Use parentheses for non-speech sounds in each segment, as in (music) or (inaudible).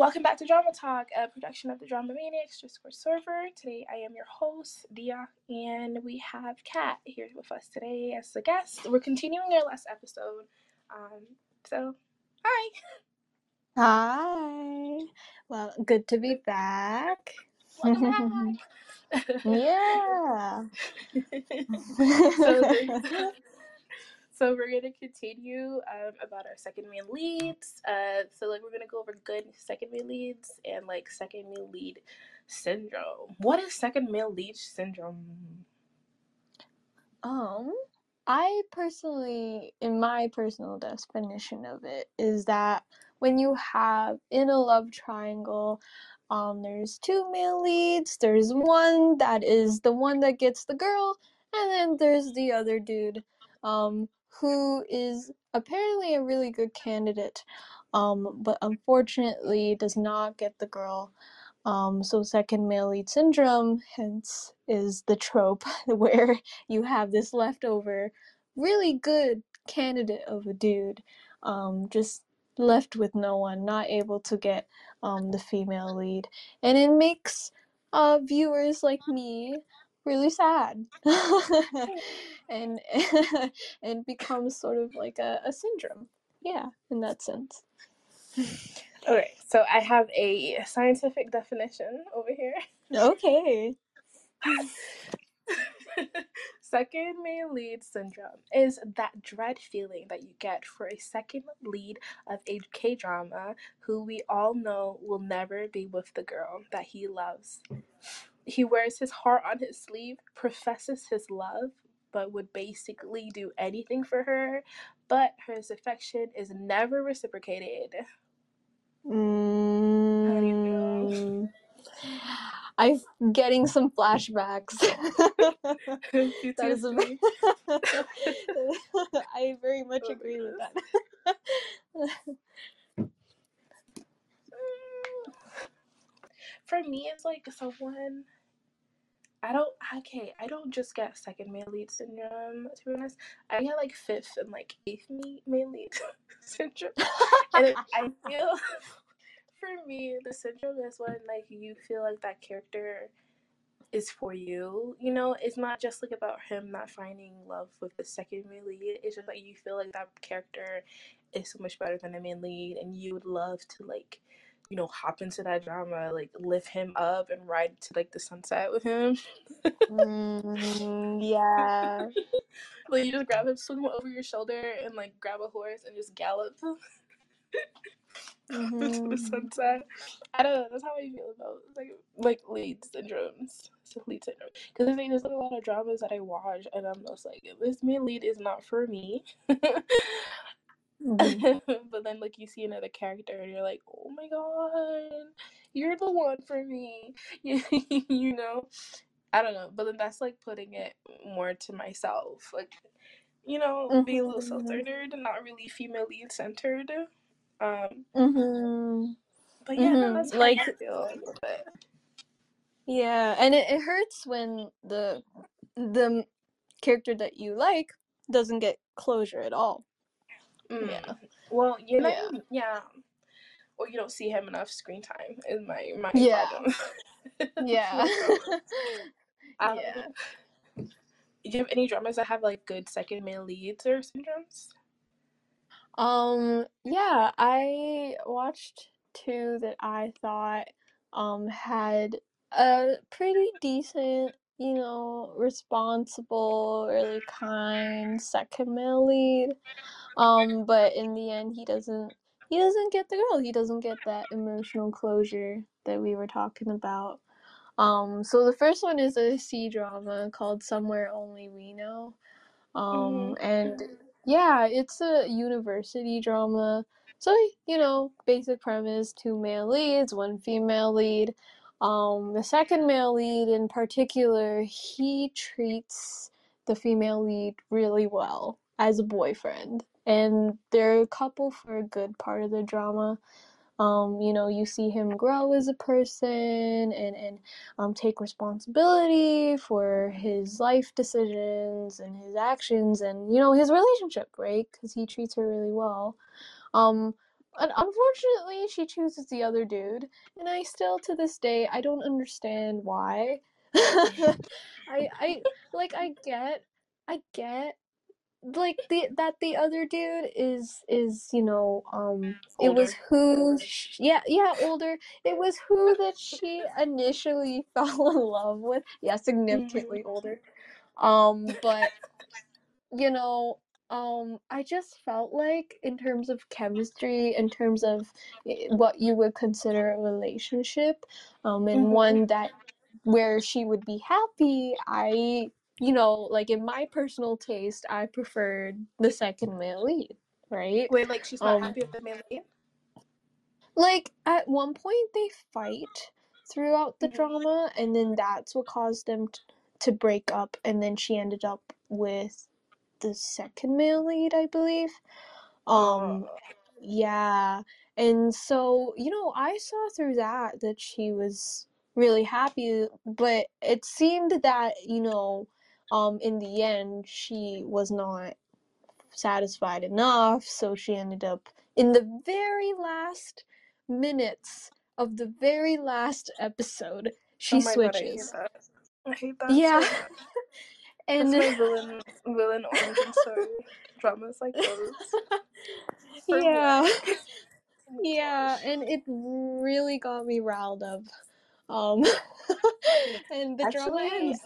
Welcome back to Drama Talk, a production of the Drama Maniacs Discord server. Today I am your host, Dea, and we have Kat here with us today as a guest. We're continuing our last episode. Um, so, hi. Hi. Well, good to be back. Welcome back. (laughs) yeah. (laughs) so, (laughs) so we're gonna continue um, about our second main leads. Uh, so like we're gonna go over good second main leads and like second main lead syndrome. What is second male lead syndrome? um, I personally, in my personal definition of it, is that when you have in a love triangle, um, there's two male leads. There's one that is the one that gets the girl, and then there's the other dude, um, who is apparently a really good candidate, um, but unfortunately does not get the girl. Um, so second male lead syndrome, hence, is the trope (laughs) where you have this leftover, really good candidate of a dude, um, just left with no one, not able to get um, the female lead, and it makes uh, viewers like me really sad, (laughs) (laughs) and (laughs) and becomes sort of like a, a syndrome. Yeah, in that sense. Okay, so I have a scientific definition over here. Okay. second male lead syndrome is that dread feeling that you get for a second lead of a K drama who we all know will never be with the girl that he loves. He wears his heart on his sleeve, professes his love, but would basically do anything for her, but his affection is never reciprocated. do you feel? Mm, (laughs) I'm getting some flashbacks. (laughs) (laughs) That is. I very much Oh, agree with that. For me, it's like someone. I don't. Okay, I don't just get second male lead syndrome. To be honest, I get like fifth and like eighth me- male lead (laughs) syndrome, and it, I (laughs) feel. (laughs) For me, the syndrome is when like you feel like that character is for you. You know, it's not just like about him not finding love with the second male lead. It's just like you feel like that character is so much better than the main lead, and you would love to like, you know, hop into that drama, like lift him up and ride to like the sunset with him. Mm, yeah. (laughs) like you just grab him, swing him over your shoulder, and like grab a horse and just gallop (laughs) to the hmm sunset. I don't know. That's how I feel about like like lead syndromes. So lead syndrome. Because I is, there's a lot of dramas that I watch, and I'm just like, this main lead is not for me. (laughs) hmm (laughs) but then like you see another character, and you're like, oh my god, you're the one for me. (laughs) you know. I don't know, but then that's like putting it more to myself, like you know, being a little hmm self-centered and not really female lead centered. Um, hmm but yeah, no, hmm that's Like, I feel with it. yeah, and it, it hurts when the the character that you like doesn't get closure at all. Mm. Yeah. Well, you know, Yeah. yeah, or you don't see him enough screen time is my my Yeah. problem. (laughs) Yeah. (laughs) Um, yeah. do you have any dramas that have like good second male leads or syndromes? Um, yeah, I watched two that I thought um had a pretty decent, you know, responsible, really kind second male lead. Um, but in the end he doesn't he doesn't get the girl. He doesn't get that emotional closure that we were talking about. Um, so the first one is a C drama called Somewhere Only We Know. Um, Mm-hmm. and yeah, it's a university drama. So, you know, basic premise, two male leads, one female lead. Um, the second male lead in particular, he treats the female lead really well as a boyfriend. And they're a couple for a good part of the drama. Um, you know, you see him grow as a person and, and um, take responsibility for his life decisions and his actions and, you know, his relationship, right? Because he treats her really well. Um, And unfortunately, she chooses the other dude, and I still to this day I don't understand why. (laughs) I I like I get I get like the that the other dude is is you know um it was who sh- yeah yeah older. It was who that she initially (laughs) fell in love with. Yeah significantly older. Um but you know um i just felt like in terms of chemistry in terms of eh, what you would consider a relationship um and Mhm. one that where she would be happy i you know like in my personal taste i preferred the second male lead right Wait, like she's not Um, happy with the male lead? like at one point they fight throughout the Mhm. drama and then that's what caused them t- to break up and then she ended up with the second male lead i believe um Oh. yeah and so you know i saw through that that she was really happy but it seemed that you know um in the end she was not satisfied enough so she ended up in the very last minutes of the very last episode she oh my switches god, I hate that. I hate that yeah so much. (laughs) (laughs) and That's (laughs) my villain villain origin story. Dramas like those. (laughs) Yeah? Oh (laughs) yeah and it really got me riled up um and the drama ends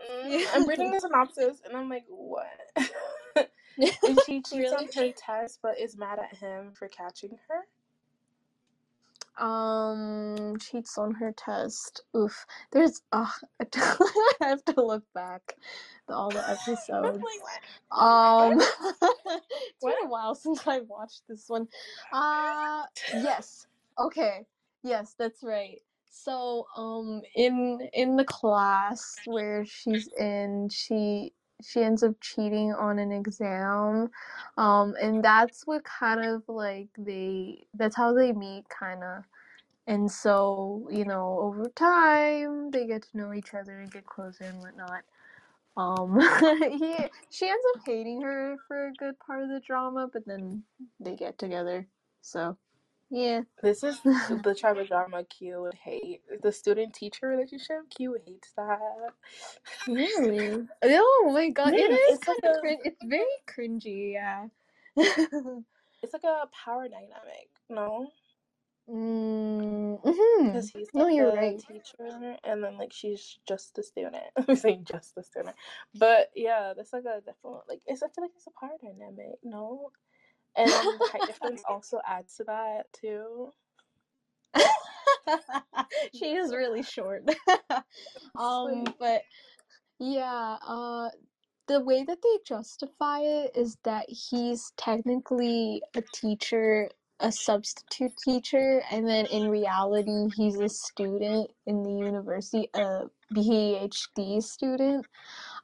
mm, Yeah. I'm reading the synopsis and I'm like, what? and she cheats Really? on her test but is mad at him for catching her. Um cheats on her test oof there's uh, (laughs) i have to look back to all the (laughs) episodes? Um, (laughs) it's been a while since I watched this one. Uh, yes. Okay. Yes, that's right. So, um, in in the class where she's in, she she ends up cheating on an exam, um, and that's what kind of like they that's how they meet, kind of. And so, you know, over time, they get to know each other and get closer and whatnot. Um, (laughs) he she ends up hating her for a good part of the drama, but then they get together. So, yeah. This is (laughs) the type of drama Q would hate. The student teacher relationship, Q hates that. Really? (laughs) Oh my god, it Mm, is it's kind like of a- cringe. It's very cringy, yeah. (laughs) It's like a power dynamic, no? mm, hmm Because he's No, you're the right. teacher, and then like she's just the student. I'm saying just the student, but yeah, that's like a definite like. It's I feel like it's a power dynamic, no? And the height (laughs) difference also adds to that too. she is really short. (laughs) (laughs) um, but yeah, uh, the way that they justify it is that he's technically a teacher, a substitute teacher, and then in reality, he's a student in the university, a PhD student.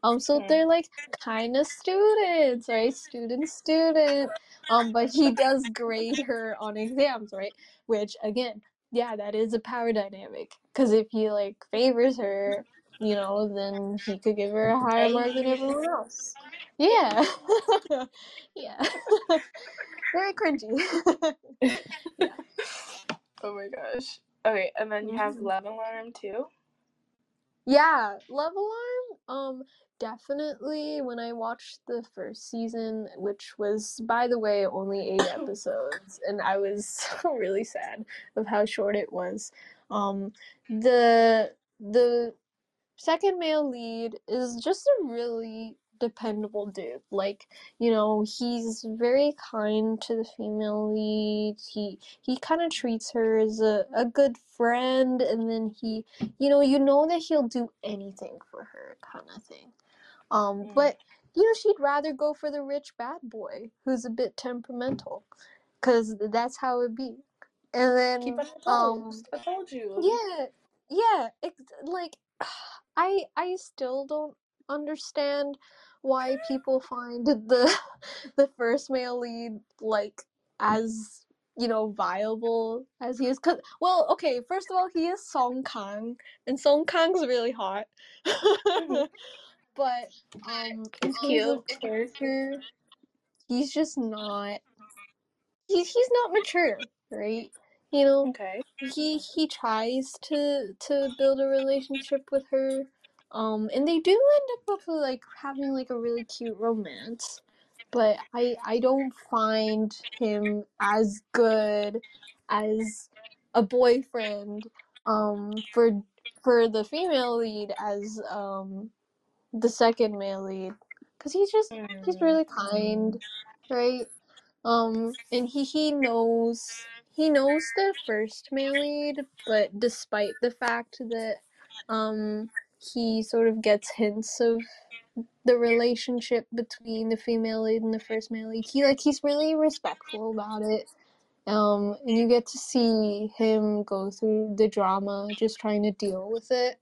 Um, so they're like kind of students, right? Student, student. Um, but he does grade her on exams, right? Which again, yeah, that is a power dynamic. Because if he like favors her, you know, then he could give her a higher mark than everyone else. Yeah, (laughs) yeah. (laughs) Very cringy. (laughs) Yeah. oh my gosh. Okay, and then you have Mhm. Love Alarm too. Yeah, Love Alarm. Um, definitely when I watched the first season, which was, by the way, only eight episodes, and I was (laughs) really sad of how short it was. Um, the the second male lead is just a really dependable dude. Like, you know, he's very kind to the female lead. He he kind of treats her as a, a good friend and then he you know, you know that he'll do anything for her kind of thing. Um, Mm. but you know, she'd rather go for the rich bad boy who's a bit temperamental cuz that's how it be. And then Keep um. I told you. yeah, yeah. Ex- like, (sighs) I I still don't understand why people find the (laughs) the first male lead like as you know viable as he is. Cause well, okay, first of all, he is Song Kang, and Song Kang's really hot. (laughs) but um, in He's cute. character, he's just not he's he's not mature, right? You know, Okay. he he tries to to build a relationship with her, um, and they do end up with like having like a really cute romance. But I I don't find him as good as a boyfriend um for for the female lead as um the second male lead because he's just he's Mm. really kind right um and he he knows he knows the first male lead but despite the fact that um he sort of gets hints of the relationship between the female lead and the first male lead. He like he's really respectful about it. Um and you get to see him go through the drama just trying to deal with it.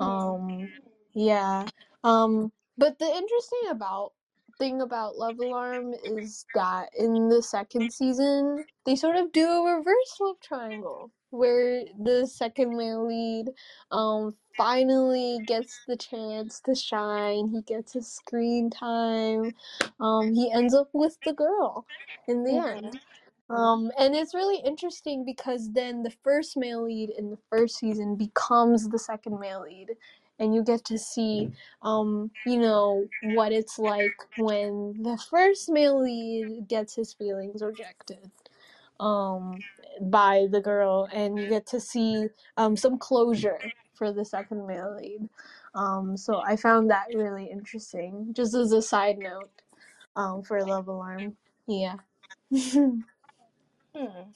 Um yeah. Um but the interesting about thing about love alarm is that in the second season they sort of do a reverse love triangle where the second male lead um finally gets the chance to shine. He gets his screen time. Um he ends up with the girl in the Mhm. end. Um, and it's really interesting because then the first male lead in the first season becomes the second male lead, and you get to see, um, you know, what it's like when the first male lead gets his feelings rejected, um, by the girl, and you get to see, um, some closure for the second male lead. Um, so I found that really interesting, just as a side note, um, for Love Alarm. Yeah. (laughs) Hmm.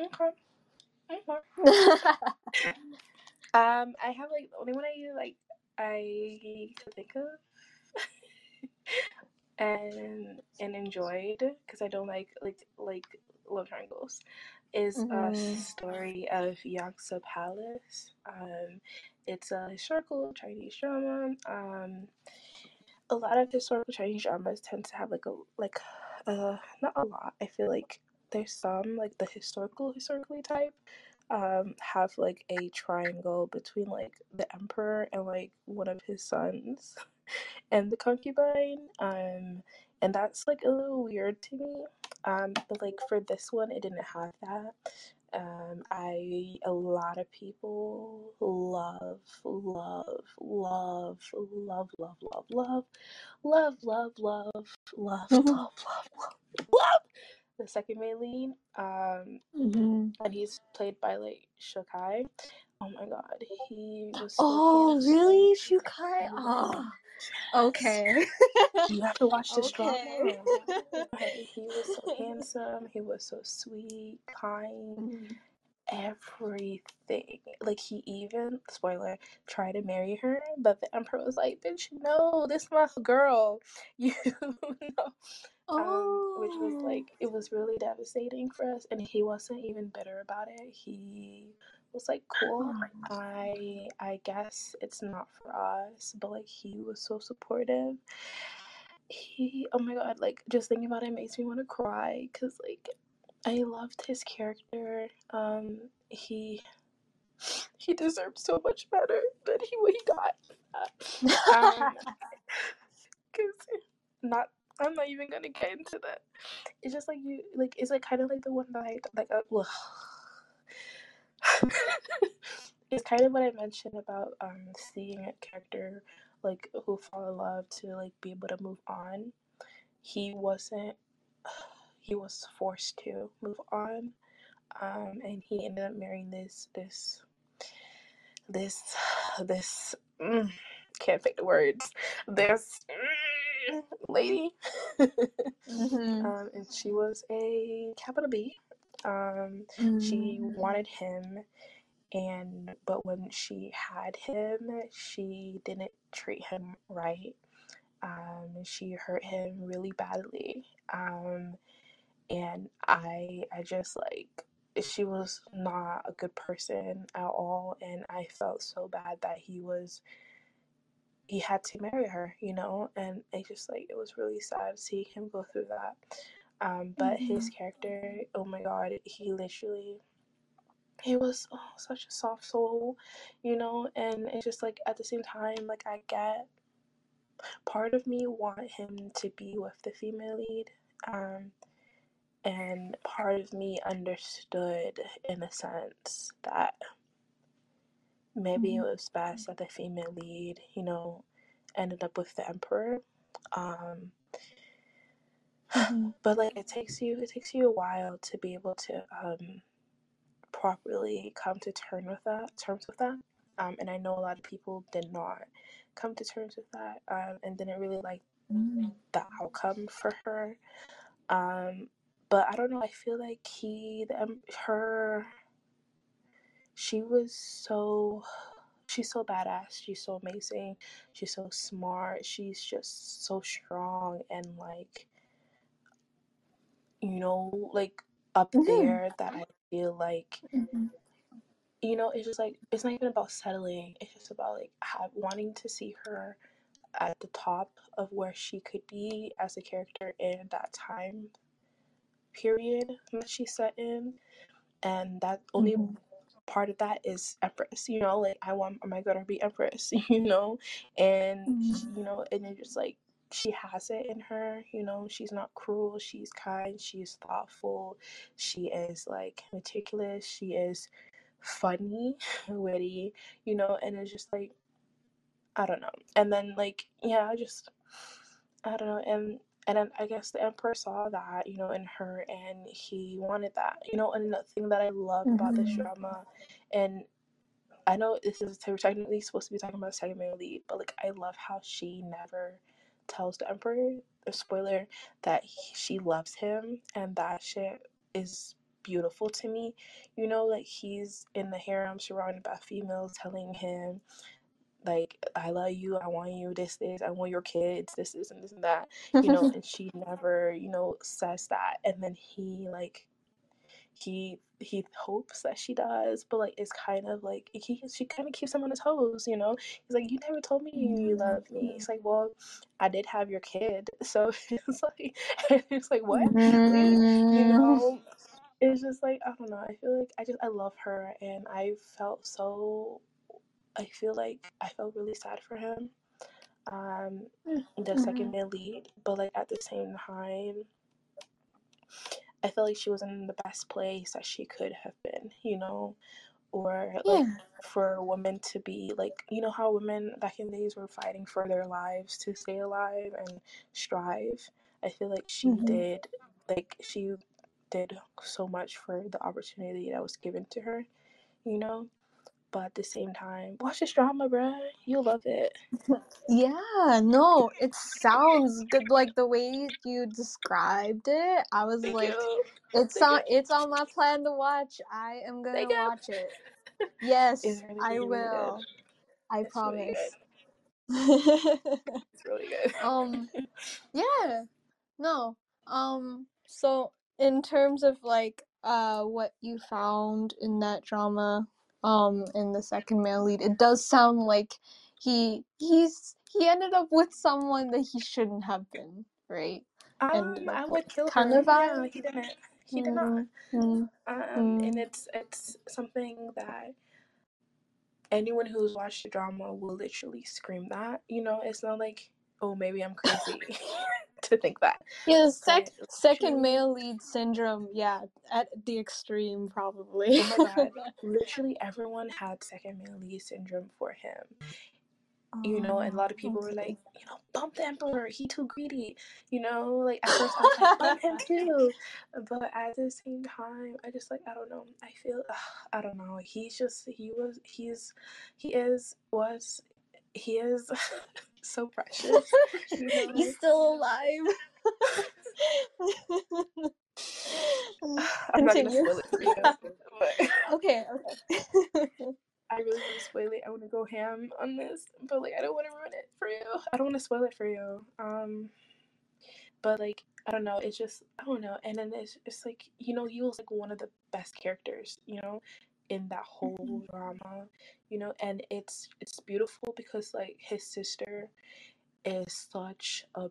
Okay. Okay. (laughs) Um, I have like the only one I like I could think of (laughs) and and enjoyed because I don't like like like love triangles is a Mhm. story of Yanxi Palace. Um, it's a historical Chinese drama. Um, a lot of historical Chinese dramas tend to have like a like uh not a lot. I feel like there's some like the historical historically type um have like a triangle between like the emperor and like one of his sons (laughs) and the concubine um and that's like a little weird to me um but like for this one it didn't have that um i a lot of people love love love love love love love love love love love love love love love the second main lead um Mhm. and he's played by like Xu Kai. Oh my god, he was so Oh, handsome. really, Xu Kai? Oh, okay. (laughs) You have to watch this okay. drama. (laughs) He was so handsome. He was so sweet, kind, Mhm. everything. Like he even spoiler tried to marry her, but the emperor was like, "Bitch, no, this is my girl." (laughs) You know. Um, which was Oh. like it was really devastating for us, and he wasn't even bitter about it. He was like, "Cool, I I guess it's not for us," but like he was so supportive. He, oh my god, like just thinking about it makes me want to cry because like I loved his character. Um, he he deserved so much better than he what he got. (laughs) Um, (laughs) cause not I'm not even gonna get into that. It's just like you like it's like kind of like the one that I like. Uh, (laughs) it's kind of what I mentioned about um seeing a character like who fall in love to like be able to move on. He wasn't. (sighs) He was forced to move on, um, and he ended up marrying this this this (sighs) this mm, can't pick the words this mm, lady (laughs) Mhm. um, and she was a capital b um, she Mhm. wanted him and but when she had him she didn't treat him right um, she hurt him really badly um, and i i just like she was not a good person at all and i felt so bad that he was he had to marry her you know and it just like it was really sad seeing him go through that um but his character oh my god he literally he was oh, such a soft soul you know and it's just like at the same time like i get part of me want him to be with the female lead Um, and part of me understood in a sense that maybe it Mhm. was best that the female lead, you know, ended up with the emperor. Um, Mhm. (sighs) but like it takes you it takes you a while to be able to um, properly come to terms with that terms with that. Um, and I know a lot of people did not come to terms with that um, and didn't really like Mm. the outcome for her. Um, but I don't know. I feel like he, the, em- her, she was so, she's so badass. She's so amazing. She's so smart. She's just so strong and like, you know, like up Mhm. there that I feel like, Mhm. you know, it's just like, it's not even about settling. It's just about like have, wanting to see her at the top of where she could be as a character in that time period that she set in. And that only Mhm. part of that is empress you know like i want my daughter to be empress (laughs) you know and Mhm. you know and it's just like she has it in her you know she's not cruel she's kind she's thoughtful she is like meticulous she is funny (laughs) witty you know and it's just like i don't know and then like yeah i just i don't know and and then I guess the emperor saw that, you know, in her, and he wanted that, you know. And the thing that I love about this Mhm. drama, and I know this is technically supposed to be talking about second lead, but like I love how she never tells the emperor, a spoiler, that he, she loves him, and that shit is beautiful to me. You know, like he's in the harem surrounded by females telling him like I love you, I want you, this, this, I want your kids, this, this, and this and that, you know, (laughs) and she never, you know, says that, and then he like he he hopes that she does, but like it's kind of like he she kind of keeps him on his toes, you know. He's like, you never told me you love me. He's like, well, I did have your kid, (laughs) so it's like (laughs) it's like what, like, you know. It's just like I don't know. I feel like I just I love her, and I felt so. I feel like I felt really sad for him. Um, the second Mhm. male lead, but like at the same time, I feel like she was in the best place that she could have been, you know, or like for a woman to be like, you know, how women back in the days were fighting for their lives to stay alive and strive. I feel like she Mhm. did, like, she did so much for the opportunity that was given to her, you know. But at the same time, watch this drama, bruh. You'll love it. (laughs) Yeah, no, it sounds good. Like the way you described it, I was Thank like, you. it's Thank on, you. it's on my plan to watch. I am gonna you. watch it. (laughs) Yes, It's really, I really, really good. will. I It's really good. promise. (laughs) It's really good. um, yeah, no. Um, so in terms of like uh what you found in that drama, um, in the second male lead, it does sound like he he's he ended up with someone that he shouldn't have been, right? Um, up I would kill kind her. of Yeah, he didn't. He did not. Mm, mm, Um, and mm. it's it's something that anyone who's watched the drama will literally scream that. You know, it's not like oh maybe I'm crazy (laughs) (laughs) to think that. Yeah, sec- But second male lead syndrome, yeah, at the extreme probably. oh my god, (laughs) literally everyone had second male lead syndrome for him. you know, and a lot of people were like, um, you know, bump the emperor, he too greedy, you know, like at first I was like, bump him too, but at the same time, I just like, I don't know, I feel, ugh, I don't know, he's just, he was, he's, he is, was, he is so precious, (laughs) (laughs) you know. He's still alive. (laughs) I'm not gonna Continue. spoil it for you, but okay, okay. I really want to spoil it. I want to go ham on this, but like I don't want to ruin it for you. I don't want to spoil it for you. Um, but like I don't know. It's just I don't know. And then it's it's like you know he was like one of the best characters, you know, in that whole drama, you know. And it's it's beautiful because like his sister is such a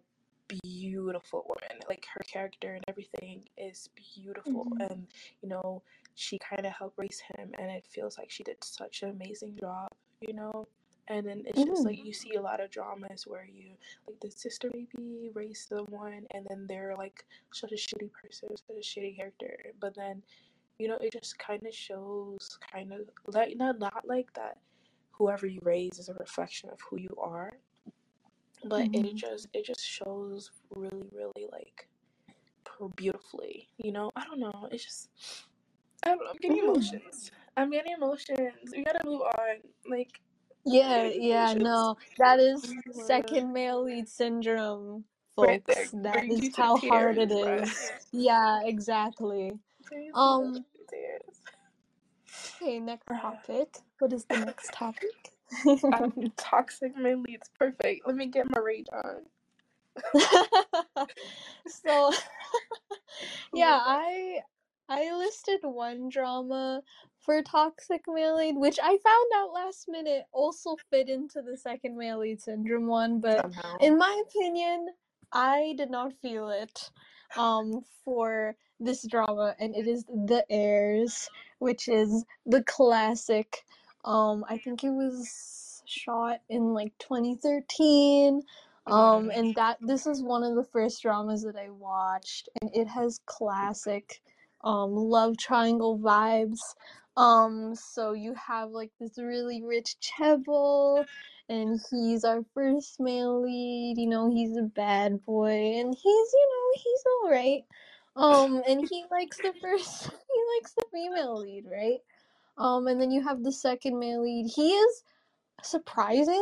beautiful woman. Like her character and everything is beautiful, Mhm. and you know she kind of helped raise him, and it feels like she did such an amazing job. You know, And then it's just Mhm. like you see a lot of dramas where you like the sister maybe raised someone and then they're like such a shitty person, such a shitty character. But then, you know, it just kind of shows kind of like not not like that whoever you raise is a reflection of who you are, but it Mhm. just it just shows really really like beautifully. You know, I don't know. It's just I don't know. I'm getting Mhm. emotions. I'm getting emotions. We gotta move on. Like Yeah, yeah, no. That is second male lead syndrome, Right folks. That is how hard it tears, is. Yeah, exactly. Um, okay, next (sighs) topic. What is the next topic? Um, toxic male leads. Perfect. Let me get my rage on. (laughs) so (laughs) yeah, Oh I I listed one drama for toxic male lead, which I found out last minute also fit into the second male lead syndrome one, but Somehow. in my opinion, I did not feel it um for this drama and it is The Heirs, which is the classic um I think it was shot in like 2013 um and that this is one of the first dramas that I watched and it has classic um love triangle vibes um so you have like this really rich Chaebol and he's our first male lead you know he's a bad boy and he's you know he's all right um and he likes the first (laughs) he likes the female lead right um and then you have the second male lead he is surprisingly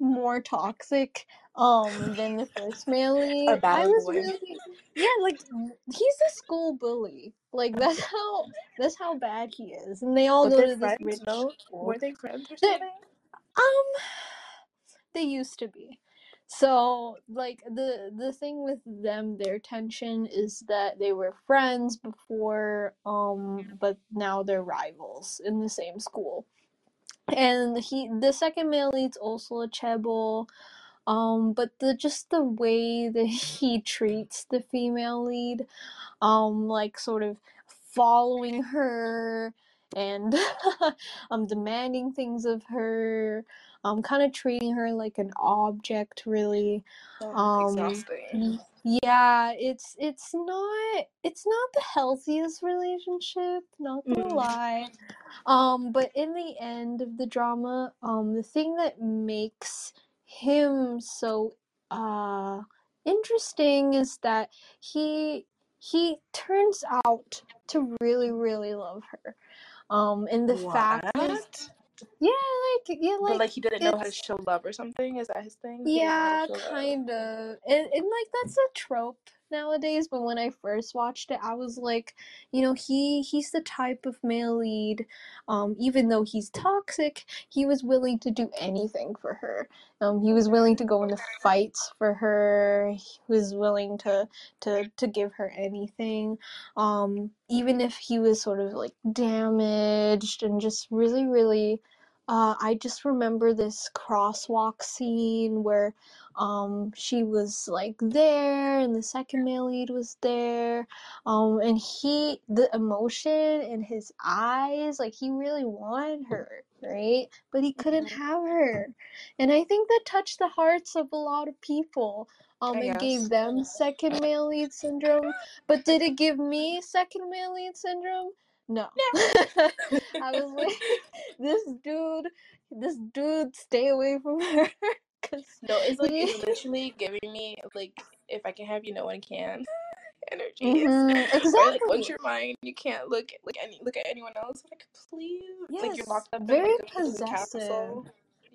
more toxic um than the first male (laughs) lead. A I bad was boy. really yeah, like he's a school bully. Like (laughs) that's how that's how bad he is. And they all But go they're to this friends, school. Were they friends or They- something? Um they used to be. So like the the thing with them their tension is that they were friends before um but now they're rivals in the same school. And he the second male lead's also a Chaebol. Um but the just the way that (laughs) he treats the female lead um like sort of following her and (laughs) I'm demanding things of her I'm kind of treating her like an object really Oh, um exhausting. yeah it's it's not it's not the healthiest relationship not gonna Mm. lie um but in the end of the drama um the thing that makes him so uh interesting is that he he turns out to really really love her um and the fact is yeah like yeah but like like he didn't know how to show love or something. Is that his thing? He yeah kind of and, and like that's a trope nowadays but when i first watched it i was like you know he he's the type of male lead um even though he's toxic he was willing to do anything for her. Um he was willing to go into fights for her he was willing to to to give her anything um even if he was sort of like damaged and just really really uh, I just remember this crosswalk scene where um, she was like there and the second male lead was there um, and he the emotion in his eyes like he really wanted her right? But he couldn't Mhm. have her and I think that touched the hearts of a lot of people um, I it gave them second male lead syndrome but did it give me second male lead syndrome no (laughs) I was like (laughs) (laughs) this dude, this dude, stay away from her. Cause No, it's like it's literally giving me like if I can have you, no one can. Energy. Mhm, Or like exactly. once you're mine, you can't look look any look at anyone else. Like please, like you're locked up very in the possessive.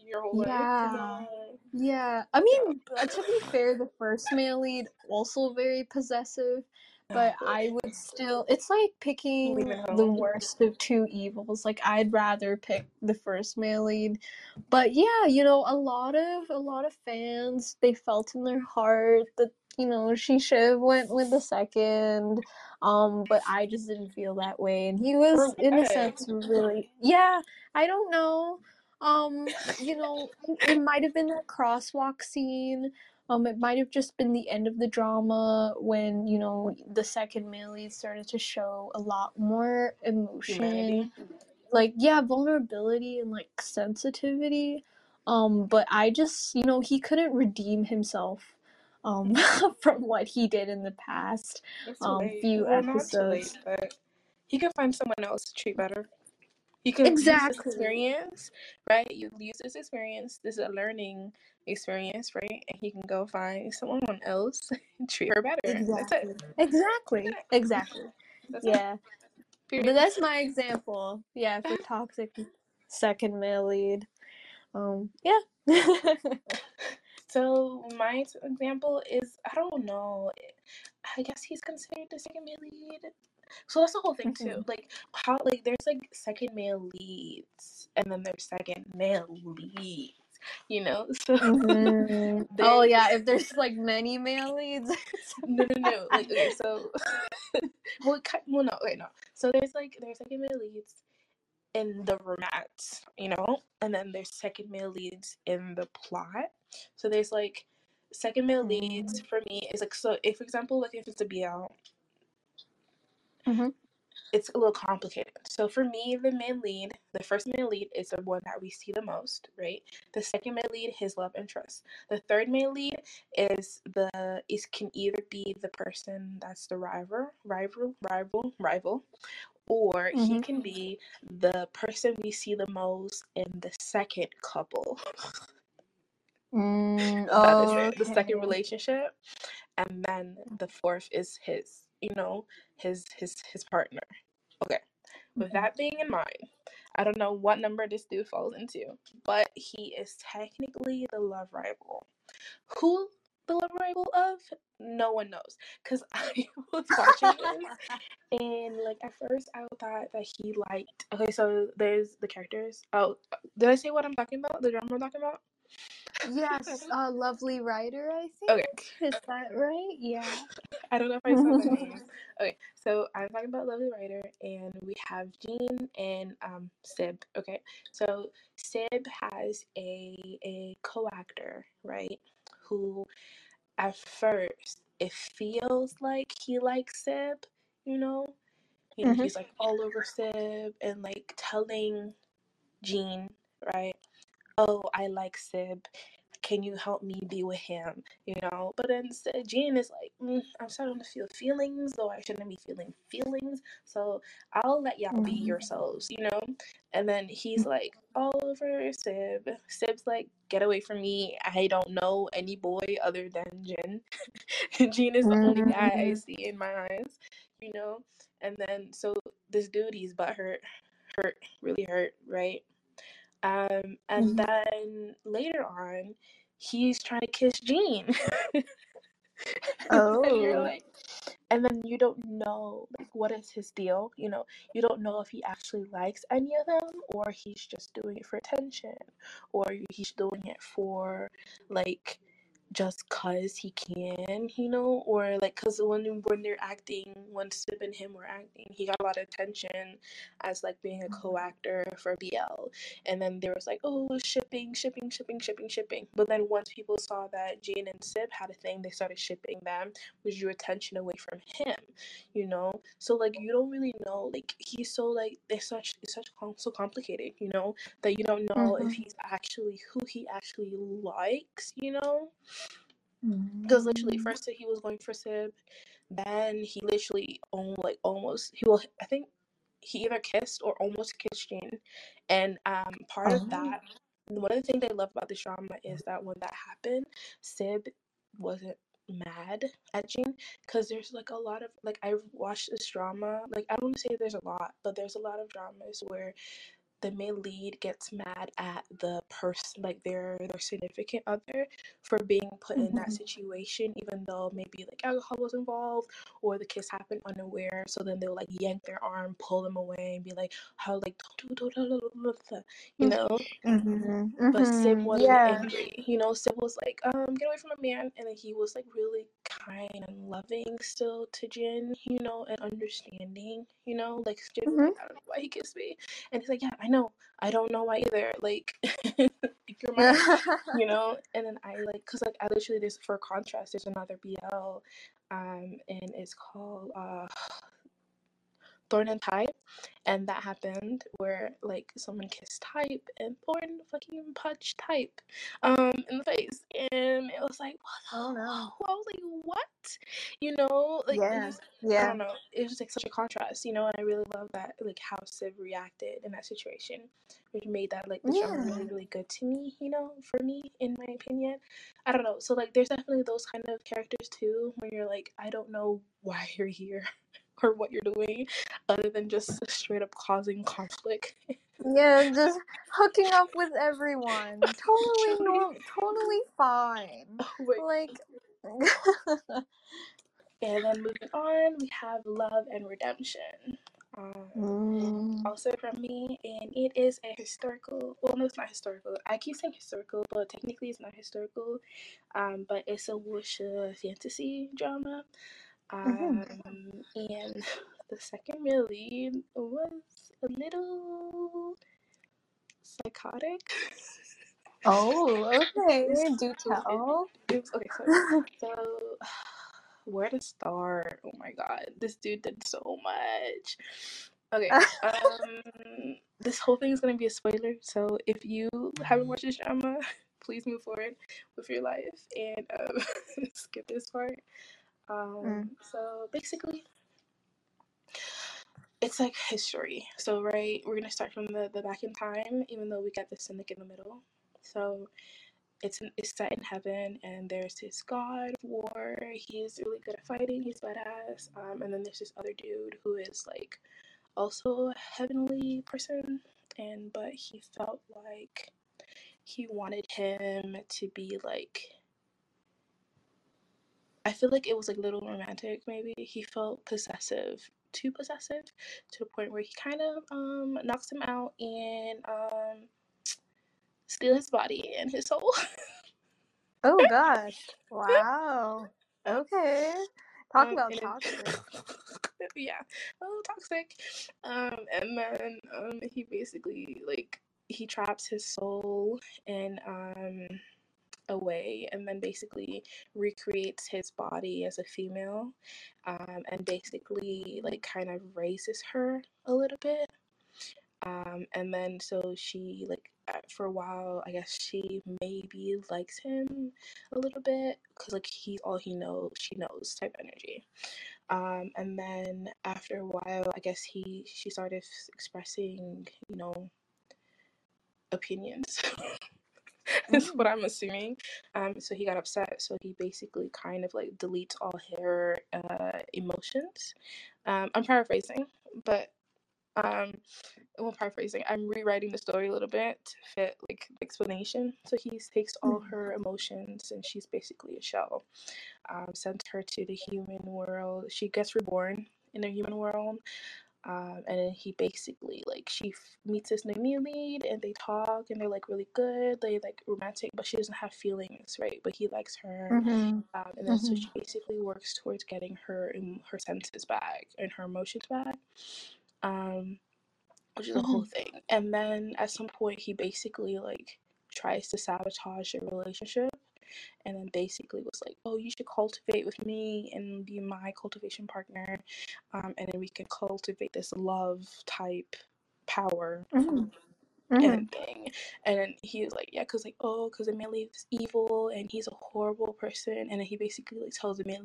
your whole. Yeah, No. yeah. I mean, uh, to be fair, the first male lead also very possessive, but (laughs) I would still. It's like picking Leaving the home. worst of two evils. Like I'd rather pick the first male lead, but yeah, you know, a lot of a lot of fans they felt in their heart that you know she should have went with the second. Um, but I just didn't feel that way, and he was in a sense really. Yeah, I don't know. Um, you know, it might have been that crosswalk scene. Um, it might have just been the end of the drama when, you know, the second male lead started to show a lot more emotion. Humanity. Like, yeah, vulnerability and like sensitivity. Um, but I just, you know, he couldn't redeem himself um (laughs) from what he did in the past It's too um late. few Well, not too late, episodes. but he could find someone else to treat better. He can use this Exactly. experience, right? You use this experience. This is a learning experience, right? And he can go find someone else (laughs) and treat her better. That's Exactly. it. Exactly. Exactly. (laughs) That's it. Yeah. But Period. that's my example. Yeah, for toxic second male lead. Um, yeah. (laughs) So my example is I don't know. I guess he's considered the second male lead. So that's the whole thing too. Mhm. Like how like there's like second male leads and then there's second male leads. You know? (laughs) So Mhm. Oh yeah, if there's like many male leads. (laughs) no no no. Like okay, so (laughs) well ki- well no, wait no. So there's like there's second male leads in the romance, you know? And then there's second male leads in the plot. So there's like second male leads for me is like so if for example like if it's a BL Mhm. it's a little complicated. So for me, the main lead, the first main lead is the one that we see the most, right? The second main lead, his love interest. The third main lead is the is can either be the person that's the rival, rival, rival, rival, or he Mhm. can be the person we see the most in the second couple. Mm, (laughs) that is it. The second okay. relationship, and then the fourth is his. You know, his his his partner. Okay. With Mhm. that being in mind, I don't know what number this dude falls into, but he is technically the love rival. Who the love rival of? No one knows. Cause (laughs) I was watching this (laughs) and like at first I thought that he liked. Okay, so there's the characters. Oh, did I say what I'm talking about? The drama I'm talking about? Yes, (laughs) uh, lovely writer, I think. Okay. Is that right? Yeah. (laughs) I don't know if I said the (laughs) name. Okay, so I'm talking about Lovely Writer, and we have Gene and um Sib. Okay, so Sib has a a co-actor, right? Who at first it feels like he likes Sib, you know. You know, Mhm. he's like all over Sib and like telling Gene, right? Oh, I like Sib. Can you help me be with him? You know, but instead, Gene is like, mm, I'm starting to feel feelings, though I shouldn't be feeling feelings. So I'll let y'all be Mhm. yourselves, you know. And then he's like, all over Sib. Sib's like, get away from me. I don't know any boy other than Gene. (laughs) Gene is the only guy I Mhm. see in my eyes, you know. And then so this dude, he's butthurt, hurt, really hurt, right? Um, and Mhm. then later on, he's trying to kiss Gene. (laughs) and you're Oh. like, and then you don't know like what is his deal. You know, you don't know if he actually likes any of them, or he's just doing it for attention, or he's doing it for like just cause he can, you know, or like cause when when they're acting, when Sib and him were acting, he got a lot of attention as like being a co-actor for BL, and then there was like oh shipping, shipping, shipping, shipping, shipping. But then once people saw that Jane and Sib had a thing, they started shipping them, which drew attention away from him, you know. So like you don't really know, like he's so like it's such it's such com- so complicated, you know, that you don't know if Mhm. he's actually who he actually likes, you know. Because literally, Mm. first he was going for Sib, then he literally on like almost he will I think he either kissed or almost kissed Jane, and um part of Oh. that one of the things I love about this drama is that when that happened, Sib wasn't mad at Jane because there's like a lot of like I've watched this drama like I don't want to say there's a lot but there's a lot of dramas where the main lead gets mad at the person like their their significant other for being put in that Mhm. situation even though maybe like alcohol was involved or the kiss happened unaware so then they'll like yank their arm pull them away and be like how like don't do do- do- do- do- do," you know Mhm. but Sib Mhm. wasn't Yeah. angry. You know, Sib was like, um, get away from a man. And then he was like really kind and loving still to Gene, you know, and understanding, you know, like Gene Mhm. like, I don't know why he kissed me. And he's like, yeah, I know. I don't know why either. Like, (laughs) you're mine, (laughs) you know? And then I like, cause like I literally, there's, for contrast, there's another BL, um, and it's called, uh, Tharn and Type, and that happened where like someone kissed Type and Tharn fucking punched Type um in the face, and it was like, what? Oh no. I was like, what? You know, like it Yeah. I don't know. It was just like such a contrast, you know, and I really love that like how Sib reacted in that situation, which made that like the Yeah. really really good to me, you know, for me in my opinion. I don't know. So like, there's definitely those kind of characters too, where you're like, I don't know why you're here or what you're doing, other than just straight up causing conflict. Yeah, (laughs) just hooking up with everyone. (laughs) Totally normal, totally fine. (laughs) Oh. Like And then moving on, we have love and redemption. Um, Mm. also from me, and it is a historical. Well, no, it's not historical. I keep saying historical, but technically it's not historical. Um, but it's a wuxia fantasy drama. Um, and the second male lead was a little psychotic. Oh, okay. (laughs) Do tell. it was okay. (laughs) So, so (sighs) where to start? Oh my god, this dude did so much. Okay, um, (laughs) this whole thing is gonna be a spoiler. So if you haven't watched this drama, please move forward with your life and um, skip this part. Um, Mm. so basically, it's like history. So right, we're gonna start from the the back in time, even though we got the cynic in the middle. So it's in, it's set in heaven, and there's this god of war. He's really good at fighting. He's badass. Um, and then there's this other dude who is like also a heavenly person, and but he felt like he wanted him to be like. I feel like it was like a little romantic. Maybe he felt possessive, too possessive, to the point where he kind of um knocks him out and um steal his body and his soul. Oh gosh. (laughs) Wow. Okay. Talk Um, about then- toxic. (laughs) yeah, a little toxic. Um, and then um, he basically like he traps his soul and um a way, and then basically recreates his body as a female, um, and basically like kind of raises her a little bit. Um, and then so she like for a while, I guess she maybe likes him a little bit because like he's all he knows, she knows type energy. Um, and then after a while, I guess he she started expressing, you know, opinions. (laughs) (laughs) is (laughs) what I'm assuming. Um, so he got upset. So he basically kind of like deletes all her uh, emotions. Um, I'm paraphrasing, but um, well, paraphrasing. I'm rewriting the story a little bit to fit like the explanation. So he takes all Mhm. her emotions, and she's basically a shell. Um, sends her to the human world. She gets reborn in the human world. Um, and then he basically like she f- meets this new lead and they talk and they're like really good they like romantic but she doesn't have feelings right but he likes her Mhm. um, and then so Mhm. she basically works towards getting her em- her senses back and her emotions back um which is a whole thing and then at some point he basically like tries to sabotage the relationship and then basically was like oh you should cultivate with me and be my cultivation partner um, and then we can cultivate this love type power Mhm. Mhm. and thing. And then he was like, yeah, because like, oh, because the man is evil and he's a horrible person. And then he basically like tells man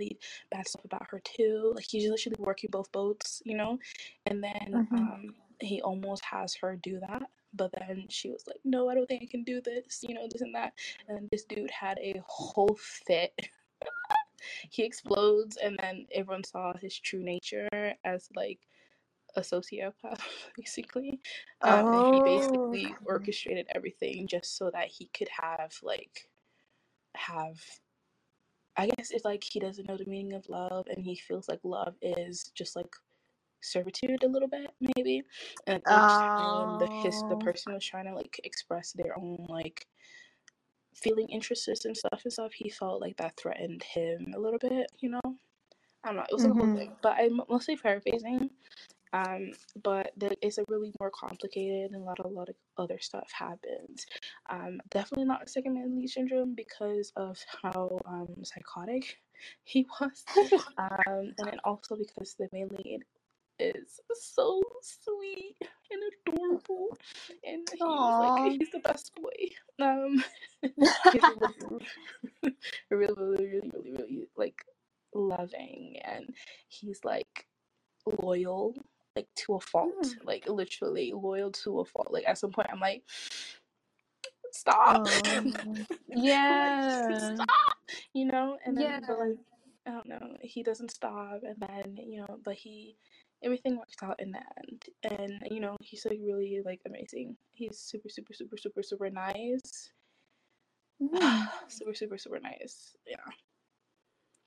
bad stuff about her too. Like he's literally working both boats, you know. And then Mhm. um, he almost has her do that. But then she was like, no, I don't think I can do this, you know, this and that. And this dude had a whole fit. (laughs) he explodes, and then everyone saw his true nature as like a sociopath, (laughs) basically. Um, and he basically Oh. orchestrated everything just so that he could have like have I guess it's like he doesn't know the meaning of love and he feels like love is just like servitude a little bit maybe and each time the his the Oh. person was trying to like express their own like feeling interests and stuff and stuff he felt like that threatened him a little bit you know I don't know it was like a whole Mhm. thing but I'm mostly paraphrasing um, but there is a really more complicated and a lot, a lot of other stuff happens. Um, definitely not second man lead syndrome because of how um, psychotic (laughs) he was, (laughs) um, and then also because the main lead is so sweet and adorable, and he's Aw. like he's the best boy. Um, (laughs) he's (laughs) really, really, really, really, really, like loving, and he's like loyal, like to a fault, Mm. like literally loyal to a fault. Like at some point, I'm like, stop. Um, Like, (laughs) yeah. stop, you know, and then Yeah. but like I don't know, he doesn't stop, and then you know, but he everything works out in the end, and you know, he's like really like amazing. He's super, super, super, super, super nice, Mm. (sighs) super, super, super nice. Yeah.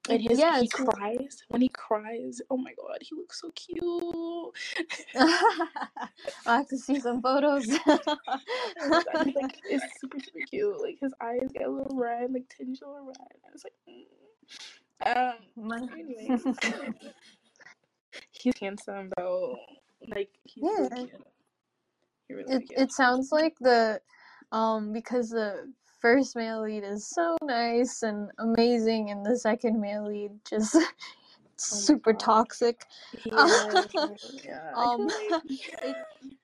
And his Yeah, he cries when he cries. Oh my god, he looks so cute. (laughs) I'll have to see some photos. (laughs) Oh god, he's like it's super super cute. Like his eyes get a little red, like tinge a little red. I was like, mm. um. Anyways, (laughs) he's handsome though. Like he's really cute. He really it cute. it sounds like the um because the first male lead is so nice and amazing and the second male lead just (laughs) super God. toxic. (laughs) Is. yeah. (laughs) Um, it,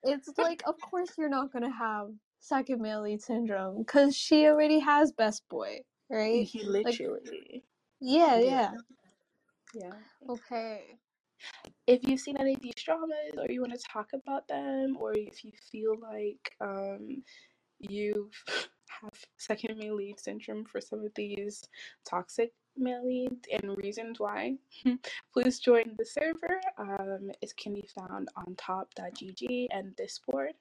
it's like of course you're not gonna have second male lead syndrome because she already has best boy, right? he literally. Yeah, Yeah. yeah. yeah. Okay. If you've seen any of these dramas or you want to talk about them or if you feel like um, you (laughs) have second male lead syndrome for some of these toxic male leads and reasons why (laughs) please join the server um, it can be found on top.gg and discord.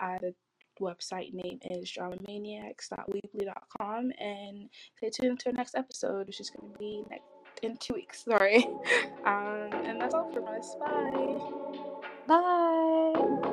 Uh, the website name is dramamaniacs.weebly.com and stay tuned to our next episode which is going to be next in two weeks sorry (laughs) um, and that's all from us bye Bye.